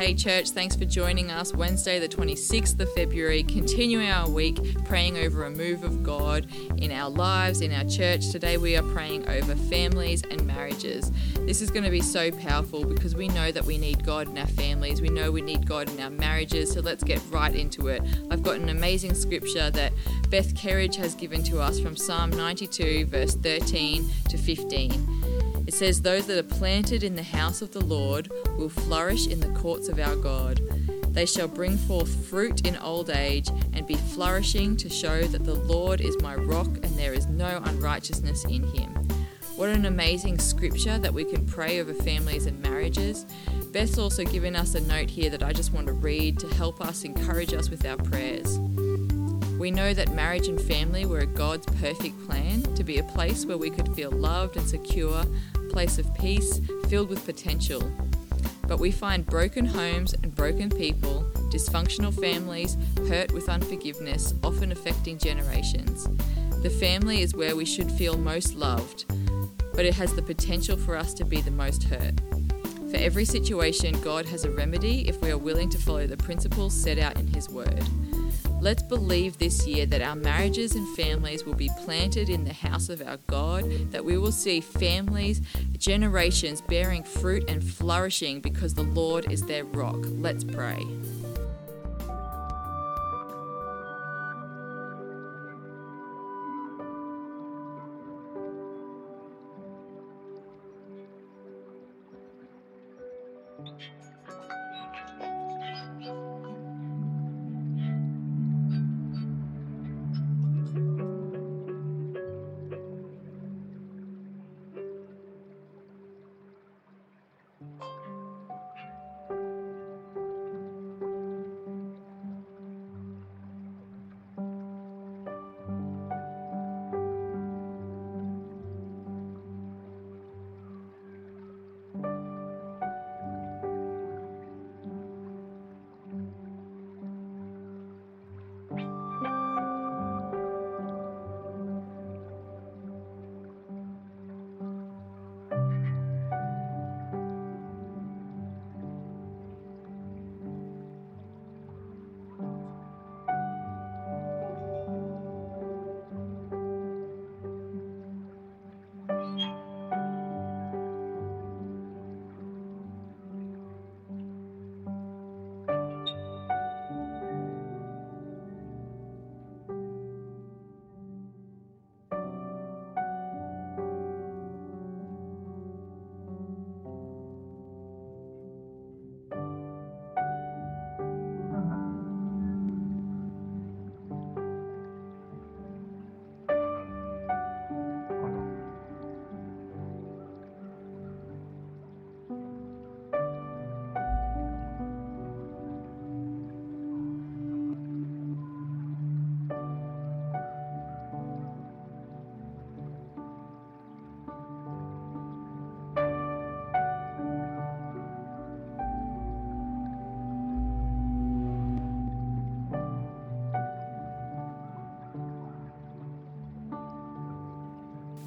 Hey, church, thanks for joining us Wednesday, the 26th of February, continuing our week praying over a move of God in our lives, in our church. Today, we are praying over families and marriages. This is going to be so powerful because we know that we need God in our families, we know we need God in our marriages, so let's get right into it. I've got an amazing scripture that Beth Kerridge has given to us from Psalm 92, verse 13 to 15. It says, Those that are planted in the house of the Lord will flourish in the courts of our God. They shall bring forth fruit in old age and be flourishing to show that the Lord is my rock and there is no unrighteousness in him. What an amazing scripture that we can pray over families and marriages. Beth's also given us a note here that I just want to read to help us encourage us with our prayers. We know that marriage and family were God's perfect plan to be a place where we could feel loved and secure, place of peace filled with potential. But we find broken homes and broken people, dysfunctional families, hurt with unforgiveness, often affecting generations. The family is where we should feel most loved, but it has the potential for us to be the most hurt. For every situation, God has a remedy if we are willing to follow the principles set out in His Word. Let's believe this year that our marriages and families will be planted in the house of our God, that we will see families, generations bearing fruit and flourishing because the Lord is their rock. Let's pray.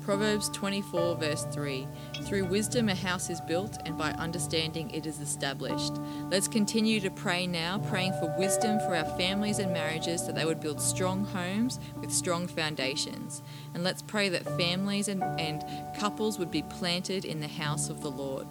Proverbs 24, verse 3 Through wisdom a house is built, and by understanding it is established. Let's continue to pray now, praying for wisdom for our families and marriages that they would build strong homes with strong foundations. And let's pray that families and, and couples would be planted in the house of the Lord.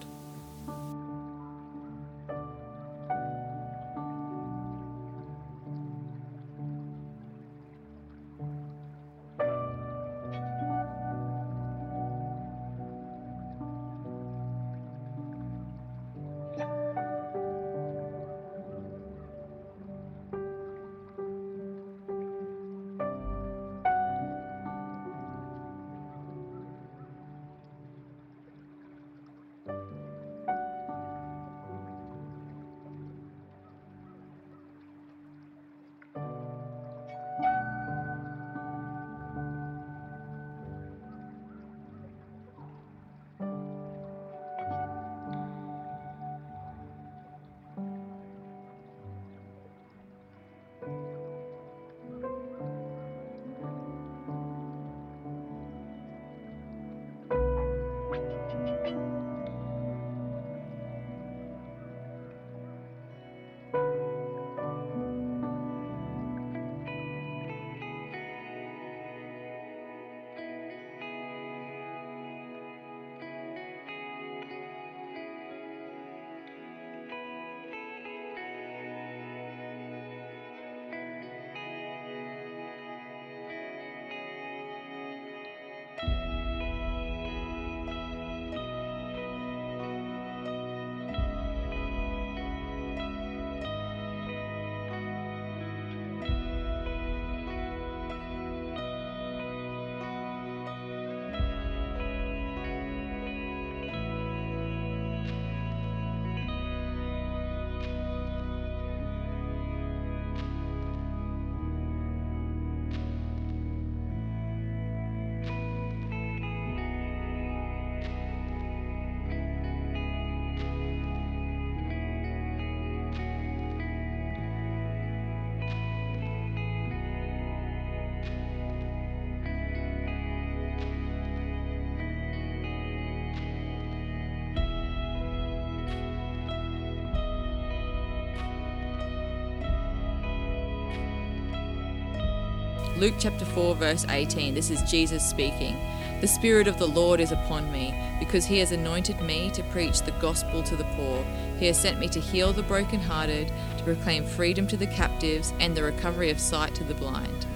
Luke chapter 4, verse 18. This is Jesus speaking. The Spirit of the Lord is upon me, because He has anointed me to preach the gospel to the poor. He has sent me to heal the brokenhearted, to proclaim freedom to the captives, and the recovery of sight to the blind.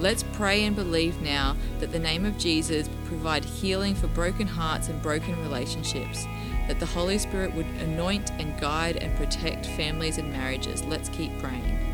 Let's pray and believe now that the name of Jesus will provide healing for broken hearts and broken relationships, that the Holy Spirit would anoint and guide and protect families and marriages. Let's keep praying.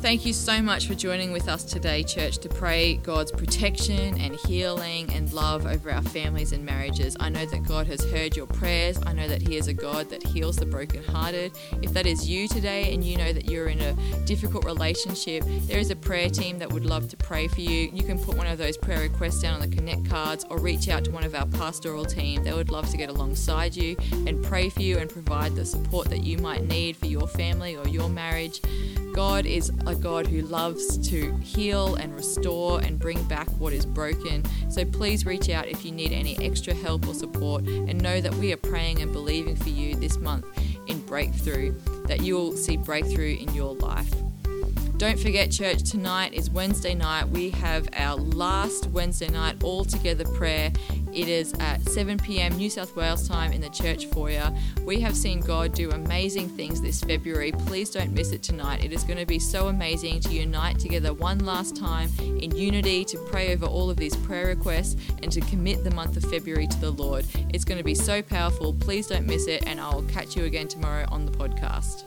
Thank you so much for joining with us today, church, to pray God's protection and healing and love over our families and marriages. I know that God has heard your prayers. I know that He is a God that heals the brokenhearted. If that is you today and you know that you're in a difficult relationship, there is a prayer team that would love to pray for you. You can put one of those prayer requests down on the Connect cards or reach out to one of our pastoral team. They would love to get alongside you and pray for you and provide the support that you might need for your family or your marriage. God is a God who loves to heal and restore and bring back what is broken. So please reach out if you need any extra help or support and know that we are praying and believing for you this month in breakthrough, that you will see breakthrough in your life. Don't forget, church, tonight is Wednesday night. We have our last Wednesday night all together prayer. It is at 7 p.m. New South Wales time in the church foyer. We have seen God do amazing things this February. Please don't miss it tonight. It is going to be so amazing to unite together one last time in unity to pray over all of these prayer requests and to commit the month of February to the Lord. It's going to be so powerful. Please don't miss it, and I'll catch you again tomorrow on the podcast.